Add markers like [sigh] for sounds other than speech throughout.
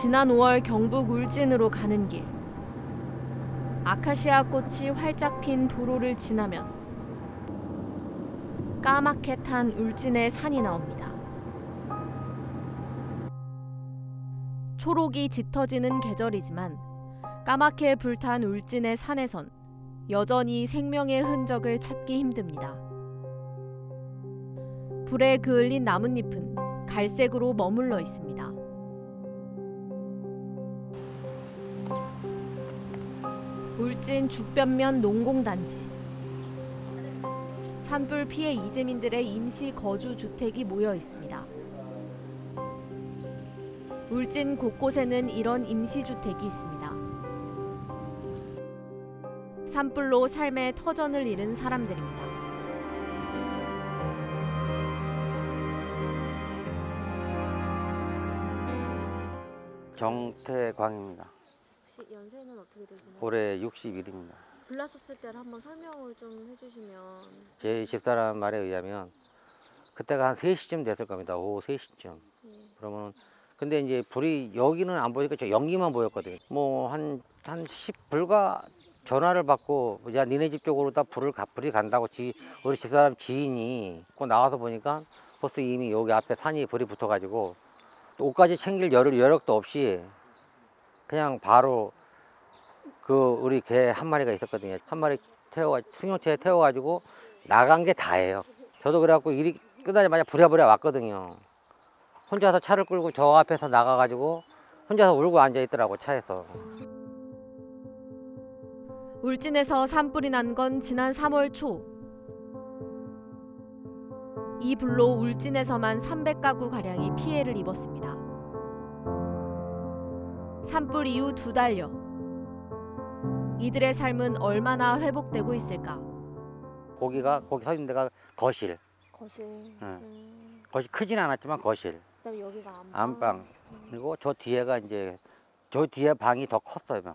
지난 5월 경북 울진으로 가는 길. 아카시아 꽃이 활짝 핀 도로를 지나면 까맣게 탄 울진의 산이 나옵니다. 초록이 짙어지는 계절이지만 까맣게 불탄 울진의 산에선 여전히 생명의 흔적을 찾기 힘듭니다. 불에 그을린 나뭇잎은 갈색으로 머물러 있습니다. 울진 죽변면 농공단지 산불 피해 이재민들의 임시 거주 주택이 모여 있습니다. 울진 곳곳에는 이런 임시 주택이 있습니다. 산불로 삶의 터전을 잃은 사람들입니다. 정태광입니다. 혹시 연세는 어떻게 되시나요? 올해 61입니다. 불났었을 때를 한번 설명을 좀 해주시면 제 집사람 말에 의하면 그때가 한 3시쯤 됐을 겁니다. 오후 3시쯤. 네. 그러면 근데 이제 불이 여기는 안 보니까 저 연기만 보였거든요. 뭐 한 한 10 불과 전화를 받고 야 니네 집 쪽으로 다 불을 가, 불이 간다고 지 우리 집사람 지인이 꼭 나와서 보니까 벌써 이미 여기 앞에 산이 불이 붙어가지고 옷까지 챙길 여력, 여력도 없이 그냥 바로 그 우리 개 한 마리가 있었거든요. 한 마리 태워 승용차에 태워가지고 나간 게 다예요. 저도 그래갖고 일이 끝나자마자 부랴부랴 왔거든요. 혼자서 차를 끌고 저 앞에서 나가가지고 혼자서 울고 앉아 있더라고 차에서. 울진에서 산불이 난 건 지난 3월 초. 이 불로 울진에서만 300가구 가량이 피해를 입었습니다. 산불 이후 두 달여. 이들의 삶은 얼마나 회복되고 있을까? 고기가 거기 서 있는 데가 거실. 거실. 응. 거실 크진 않았지만 거실. 그다음에 여기가 안방. 안방. 그리고 저 뒤에가 이제 저 뒤에 방이 더 컸어요.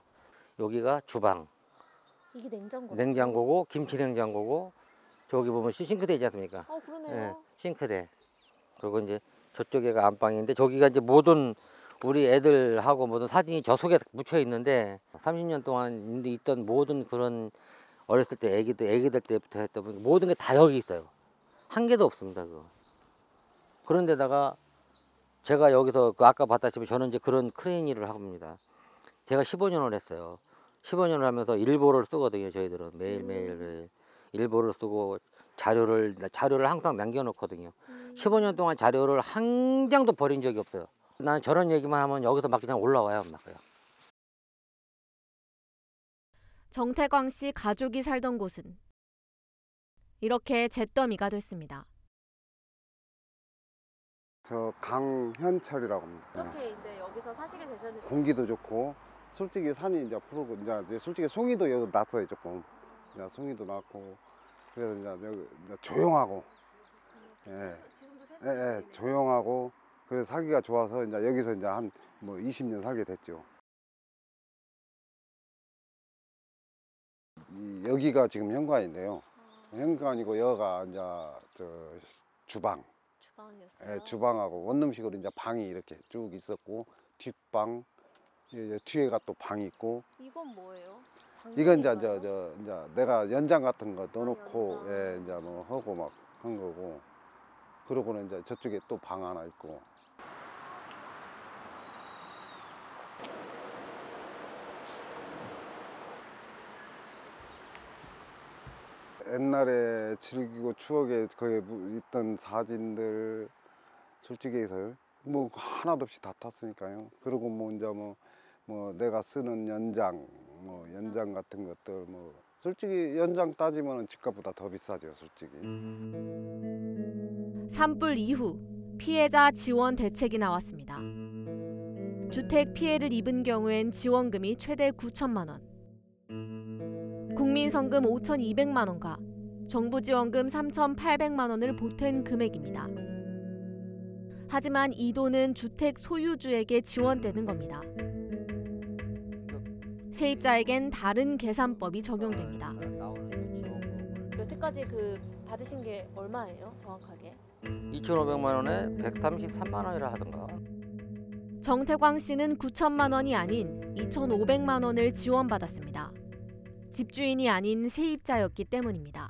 여기가 주방. 이게 냉장고. 냉장고고 김치 냉장고고 저기 보면 시- 싱크대 있지 않습니까? 어 그러네요. 예, 싱크대. 그리고 이제 저쪽에가 안방인데 저기가 이제 모든 우리 애들하고 모든 사진이 저 속에 묻혀 있는데 30년 동안 있던 모든 그런 어렸을 때 애기들 애기들 때부터 했던 모든 게 다 여기 있어요. 한 개도 없습니다. 그거. 그런데다가 제가 여기서 그 아까 봤다시피 저는 이제 그런 크레인 일을 있습니다. 제가 15년을 했어요. 15년을 하면서 일보를 쓰거든요. 저희들은 매일 매일 매일 일보를 쓰고 자료를 자료를 항상 남겨놓거든요. 15년 동안 자료를 한 장도 버린 적이 없어요. 나는 저런 얘기만 하면 여기서 막 그냥 올라와요, 막요. 정태광 씨 가족이 살던 곳은 이렇게 잿더미가 됐습니다. 저 강현철이라고 합니다. 네. 어떻게 이제 여기서 사시게 되셨는지 공기도 좋고 솔직히 산이 이제 푸르고 이제 솔직히 송이도 여기 났어요 조금. 이제 송이도 났고 그래서 이제 여기 이제 조용하고 예. 지금도 예, 예, 조용하고 그래서 살기가 좋아서 이제 여기서 이제 한 뭐 20년 살게 됐죠. 이 여기가 지금 현관인데요. 현관이고 여기가 이제 저 주방. 주방이었어요. 예, 주방하고 원룸식으로 이제 방이 이렇게 쭉 있었고 뒷방 예, 예, 뒤에가 또 방이 있고 이건 뭐예요? 이건 이제? 저, 저 이제 내가 연장 같은 거 넣어놓고 연장. 예 이제 뭐 하고 막 한 거고 그러고는 이제 저쪽에 또 방 하나 있고 옛날에 즐기고 추억에 거기 무- 있던 사진들 솔직히 해서 뭐 하나도 없이 다 탔으니까요. 그리고 뭐 이제 뭐, 뭐 내가 쓰는 연장, 뭐 연장 같은 것들 뭐 솔직히 연장 따지면은 집값보다 더 비싸죠, 솔직히. 산불 이후 피해자 지원 대책이 나왔습니다. 주택 피해를 입은 경우엔 지원금이 최대 9천만 원, 국민성금 5,200만 원과 정부 지원금 3,800만 원을 보탠 금액입니다. 하지만 이 돈은 주택 소유주에게 지원되는 겁니다. 세입자에겐 다른 계산법이 적용됩니다. 여태까지 그 받으신 게 얼마예요, 정확하게? 2,500만 원에 133만 원이라 하던가. 정태광 씨는 9천만 원이 아닌 2,500만 원을 지원받았습니다. 집주인이 아닌 세입자였기 때문입니다.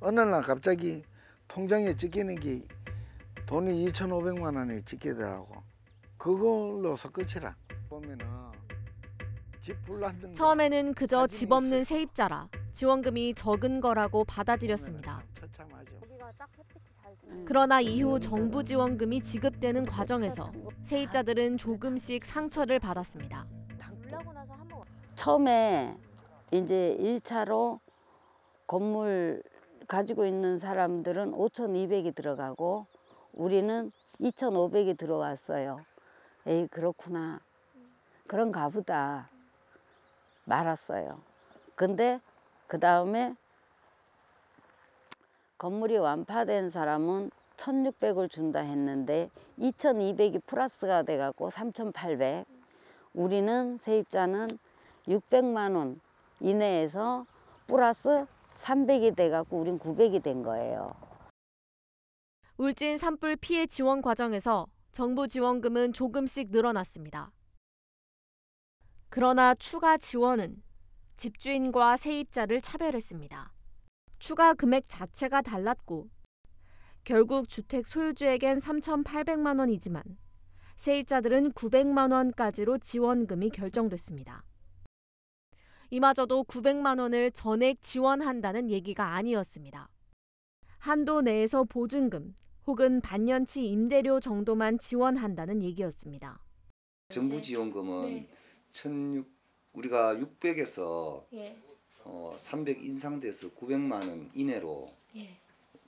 어느 날 갑자기 통장에 찍히는 게 돈이 2,500만 원이 찍히더라고. 그걸로서 끝이라. 보면은 집 불났는 거 처음에는 그저 집 없는. 세입자라 지원금이 적은 거라고 받아들였습니다. 처참하죠. 그러나 이후 정부 지원금이 지급되는 과정에서 세입자들은 조금씩 상처를 받았습니다. 처음에 이제 1차로 건물 가지고 있는 사람들은 5,200이 들어가고 우리는 2,500이 들어왔어요. 에이 그렇구나. 그런가 보다 말았어요. 근데 그 다음에 건물이 완파된 사람은 1,600을 준다 했는데 2,200이 플러스가 돼갖고 3,800. 우리는 세입자는 600만 원 이내에서 플러스 300이 돼갖고 우린 900이 된 거예요. 울진 산불 피해 지원 과정에서 정부 지원금은 조금씩 늘어났습니다. 그러나 추가 지원은 집주인과 세입자를 차별했습니다. 추가 금액 자체가 달랐고 결국 주택 소유주에겐 3,800만 원이지만 세입자들은 900만 원까지로 지원금이 결정됐습니다. 이마저도 900만 원을 전액 지원한다는 얘기가 아니었습니다. 한도 내에서 보증금 혹은 반년치 임대료 정도만 지원한다는 얘기였습니다. 정부 지원금은 1,600 우리가 600에서 어, 300 인상돼서 900만 원 이내로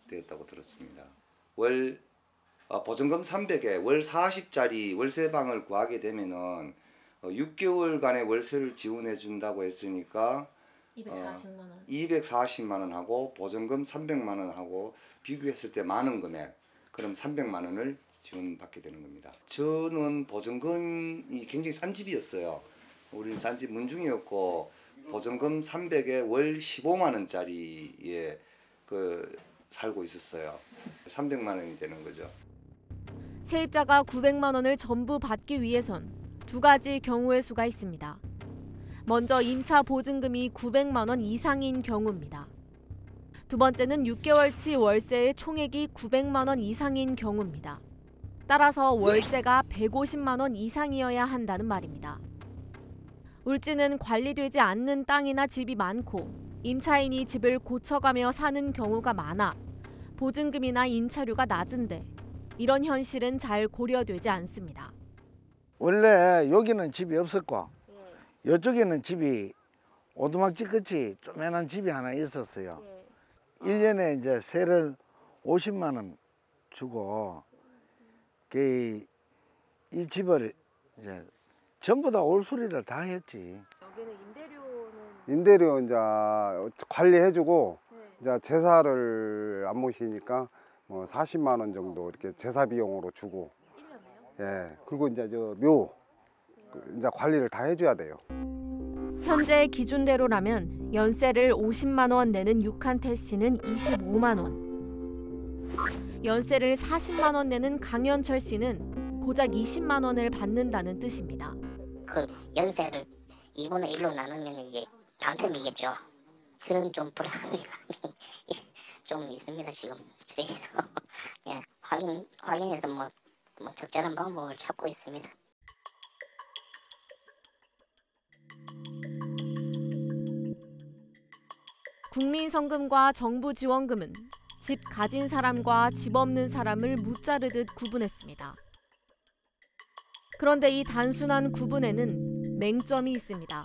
되었다고 들었습니다. 월 아, 보증금 300에 월 40짜리 월세 방을 구하게 되면은 어, 6개월간의 월세를 지원해 준다고 했으니까 240만 원. 240만 원하고 보증금 300만 원하고 비교했을 때 많은 금액 그럼 300만 원을 지원받게 되는 겁니다. 저는 보증금이 굉장히 싼 집이었어요. 우리는 싼집 문중이었고 보증금 300에 월 15만 원짜리에 그 살고 있었어요. 300만 원이 되는 거죠. 세입자가 900만 원을 전부 받기 위해선 두 가지 경우의 수가 있습니다. 먼저 임차 보증금이 900만 원 이상인 경우입니다. 두 번째는 6개월치 월세의 총액이 900만 원 이상인 경우입니다. 따라서 월세가 150만 원 이상이어야 한다는 말입니다. 울진은 관리되지 않는 땅이나 집이 많고 임차인이 집을 고쳐가며 사는 경우가 많아 보증금이나 임차료가 낮은데 이런 현실은 잘 고려되지 않습니다. 원래 여기는 집이 없었고 이쪽에는 집이 오두막집 끝이 쪼매난 집이 하나 있었어요. 일 1년에 이제 세를 50만 원 주고 그 이 집을 이제 전부 다 올수리를 다 했지. 여기는 임대료는 임대료 이제 관리해주고 이제 제사를 안 모시니까 뭐 40만 원 정도 이렇게 제사 비용으로 주고 예 그리고 이제 저묘 이제 관리를 다 해줘야 돼요. 현재 기준대로라면 연세를 50만 원 내는 육한태 씨는 25만 원. 연세를 40만 원 내는 강현철 씨는 고작 20만 원을 받는다는 뜻입니다. 그 연세를 2분의 1로 나누면 이제 반틈이겠죠. 그런 좀 불안감이 [laughs] 좀 있습니다 지금 저희도 [laughs] 예, 확인 확인해서 뭐, 뭐 적절한 방법을 찾고 있습니다. 국민성금과 정부 지원금은 집 가진 사람과 집 없는 사람을 무자르듯 구분했습니다. 그런데 이 단순한 구분에는 맹점이 있습니다.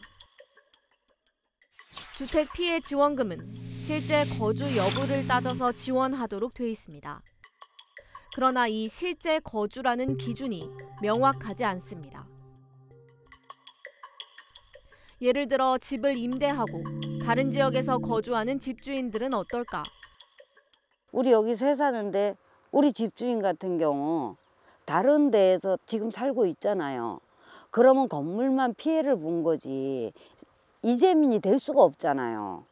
주택 피해 지원금은 실제 거주 여부를 따져서 지원하도록 돼 있습니다. 그러나 이 실제 거주라는 기준이 명확하지 않습니다. 예를 들어 집을 임대하고 다른 지역에서 거주하는 집주인들은 어떨까? 우리 여기 새 사는데 우리 집주인 같은 경우 다른 데에서 지금 살고 있잖아요. 그러면 건물만 피해를 본 거지 이재민이 될 수가 없잖아요.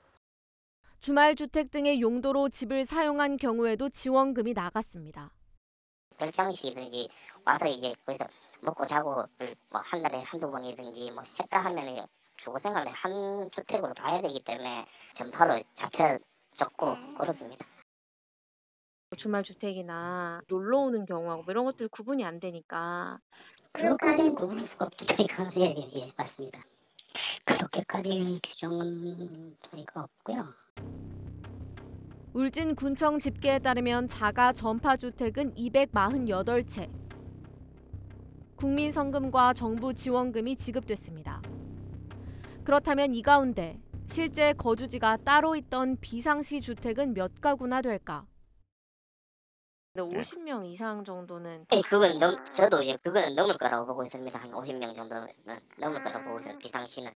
주말 주택 등의 용도로 집을 사용한 경우에도 지원금이 나갔습니다. 별장식이든지 와서 이제 거기서 먹고 자고 뭐한 달에 한두 번이든지 뭐 했다 하면은 주거 생활을 한 주택으로 봐야 되기 때문에 전파로 잡혀졌고 그렇습니다. 주말 주택이나 놀러 오는 경우하고 뭐 이런 것들 구분이 안 되니까 그것까지는 구분할 수가 없죠. 저희가 예, 예, 예, 맞습니다. 그렇게까지 규정은 저희가 없고요. 울진 군청 집계에 따르면 자가 전파 주택은 248채. 국민 성금과 정부 지원금이 지급됐습니다. 그렇다면 이 가운데 실제 거주지가 따로 있던 비상시 주택은 몇 가구나 될까? 근데 50명 이상 정도는 예, 그건 넘, 저도 예, 그건 넘을 거라고 보고 있습니다. 한 50명 정도는 넘을 거라고 보고 있어요. 비상시는.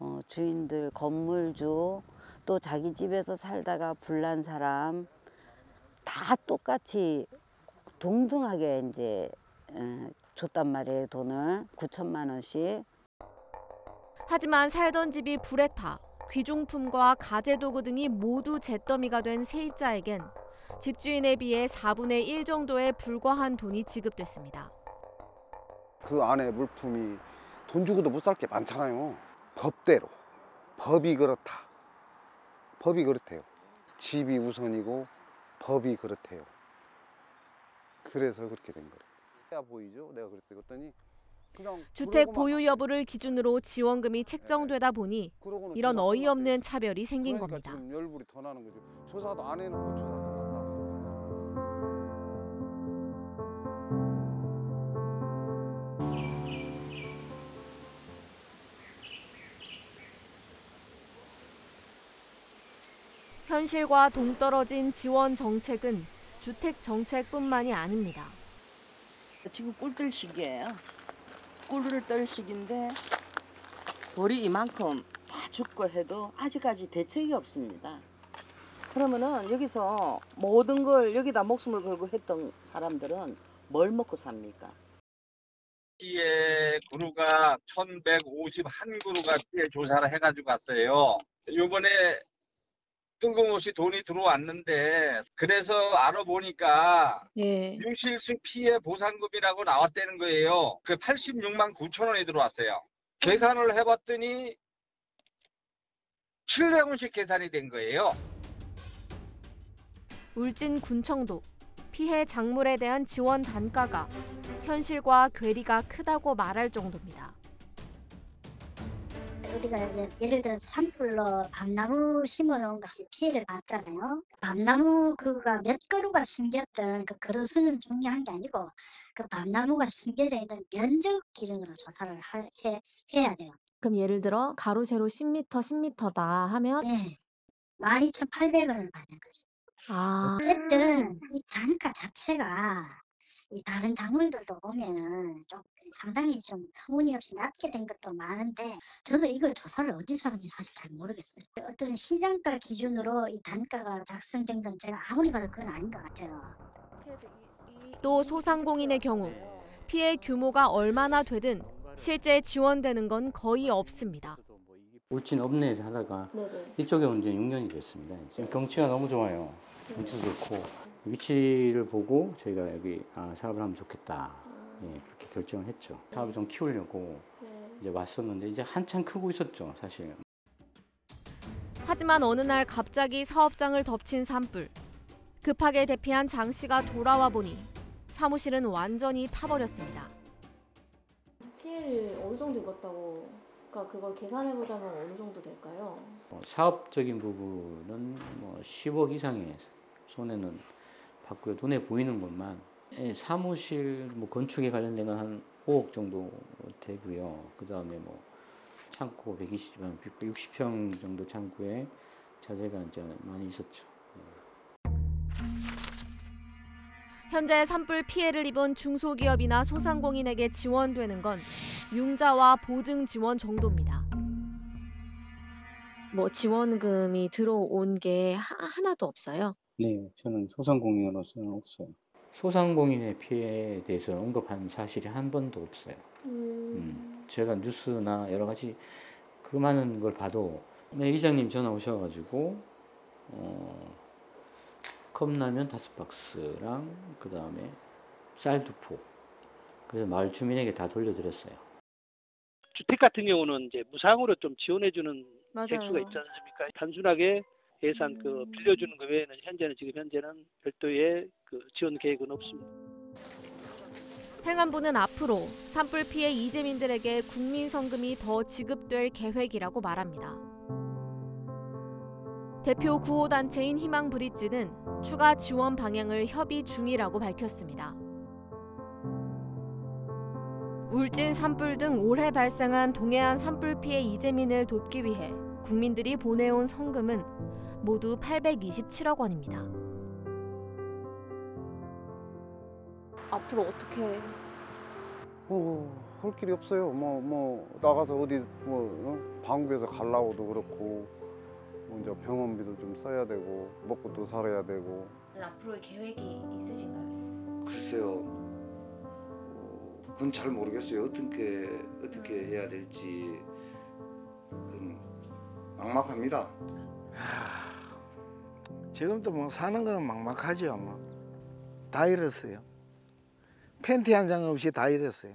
어, 주인들, 건물주, 또 자기 집에서 살다가 불난 사람 다 똑같이 동등하게 이제 에, 줬단 말이에요 돈을 9천만 원씩. 하지만 살던 집이 불에 타 귀중품과 가재도구 등이 모두 잿더미가 된 세입자에겐 집주인에 비해 4분의 1 정도에 불과한 돈이 지급됐습니다. 그 안에 물품이 돈 주고도 못 살 게 많잖아요. 법대로 법이 그렇다. 법이 그렇대요. 집이 우선이고 법이 그렇대요. 그래서 그렇게 된 거예요. 야 보이죠? 내가 그랬더니 그랬더니 주택 보유 여부를 기준으로 지원금이 책정되다 보니 그러고는 이런 조사도 어이없는 안 차별이 생긴 그러니까 겁니다. 열불이 더 나는 거죠. 조사도 안 해놓고 조사 현실과 동떨어진 지원 정책은 주택 정책뿐만이 아닙니다. 지금 꿀들 시기예요. 꿀을 떨 시기인데 벌이 이만큼 다 죽고 해도 아직까지 대책이 없습니다. 그러면은 여기서 모든 걸 여기다 목숨을 걸고 했던 사람들은 뭘 먹고 삽니까? 피해 그루가 1151그루가 피해 조사를 해가지고 왔어요. 요번에 뜬금없이 돈이 들어왔는데 그래서 알아보니까 예. 유실수 피해 보상금이라고 나왔다는 거예요. 그 86만 9천 원이 들어왔어요. 계산을 해봤더니 700원씩 계산이 된 거예요. 울진 군청도 피해 작물에 대한 지원 단가가 현실과 괴리가 크다고 말할 정도입니다. 우리가 이제 예를 들어 산불로 밤나무 심어놓은 것이 피해를 봤잖아요. 밤나무 그가 몇 그루가 심겼던 그 그루 수는 중요한 게 아니고 그 밤나무가 심겨져 있는 면적 기준으로 조사를 하, 해, 해야 돼요. 그럼 예를 들어 가로 세로 10m, 10m다 하면 네. 12,800원을 받는 거죠. 아, 어쨌든 이 단가 자체가 이 다른 작물들도 보면은 좀 상당히 좀 터무니없이 낮게 된 것도 많은데 저도 이걸 조사를 어디서 하는지 사실 잘 모르겠어요. 어떤 시장가 기준으로 이 단가가 작성된 건 제가 아무리 봐도 그건 아닌 것 같아요. 또 소상공인의 경우 피해 규모가 얼마나 되든 실제 지원되는 건 거의 없습니다. 울진 읍내에서 하다가 이쪽에 온 지 6년이 됐습니다. 지금 경치가 너무 좋아요. 경치도 좋고 위치를 보고 저희가 여기 아, 사업을 하면 좋겠다. 예, 그렇게 결정을 했죠. 사업을 좀 키우려고 이제 왔었는데 이제 한참 크고 있었죠, 사실. 하지만 어느 날 갑자기 사업장을 덮친 산불. 급하게 대피한 장 씨가 돌아와 보니 사무실은 완전히 타버렸습니다. 피해를 어느 정도 입었다고 그러니까 그걸 계산해 보자면 어느 정도 될까요? 뭐 사업적인 부분은 뭐 10억 이상의 손해는 받고요. 눈에 보이는 것만 예, 사무실 뭐 건축에 관련된 건 한 5억 정도 되고요. 그 다음에 뭐 창고 120, 60평 정도 창고에 자재가 이제 많이 있었죠. 현재 산불 피해를 입은 중소기업이나 소상공인에게 지원되는 건 융자와 보증 지원 정도입니다. 뭐 지원금이 들어온 게 하, 하나도 없어요. 네, 저는 소상공인으로서는 없어요. 소상공인의 피해에 대해서 언급한 사실이 한 번도 없어요. 음, 제가 뉴스나 여러 가지 그 많은 걸 봐도 네, 이장님 전화 오셔가지고 어, 컵라면 다섯 박스랑 그 다음에 쌀 두 포. 그래서 마을 주민에게 다 돌려드렸어요. 주택 같은 경우는 이제 무상으로 좀 지원해주는 맞아요. 액수가 있지 않습니까? 단순하게 예산 그 빌려주는 것 외에는 현재는 지금 현재는 별도의 그 지원 계획은 없습니다. 행안부는 앞으로 산불 피해 이재민들에게 국민 성금이 더 지급될 계획이라고 말합니다. 대표 구호 단체인 희망 브릿지는 추가 지원 방향을 협의 중이라고 밝혔습니다. 울진 산불 등 올해 발생한 동해안 산불 피해 이재민을 돕기 위해 국민들이 보내온 성금은 모두 827억 원입니다. 앞으로 어떻게 어, 할 길이 없어요. 뭐, 뭐, 나가서 어디, 뭐, 어? 방구에서 갈라고도 그렇고, 뭐 이제 병원비도 좀 써야 되고, 먹고 또 살아야 되고. 앞으로의 계획이 있으신가요? 글쎄요. 어, 그건 잘 모르겠어요. 어떻게 어떻게 해야 될지 그건 막막합니다. 지금도 뭐 사는 거는 막막하죠. 뭐. 다 잃었어요. 팬티 한 장 없이 다 잃었어요.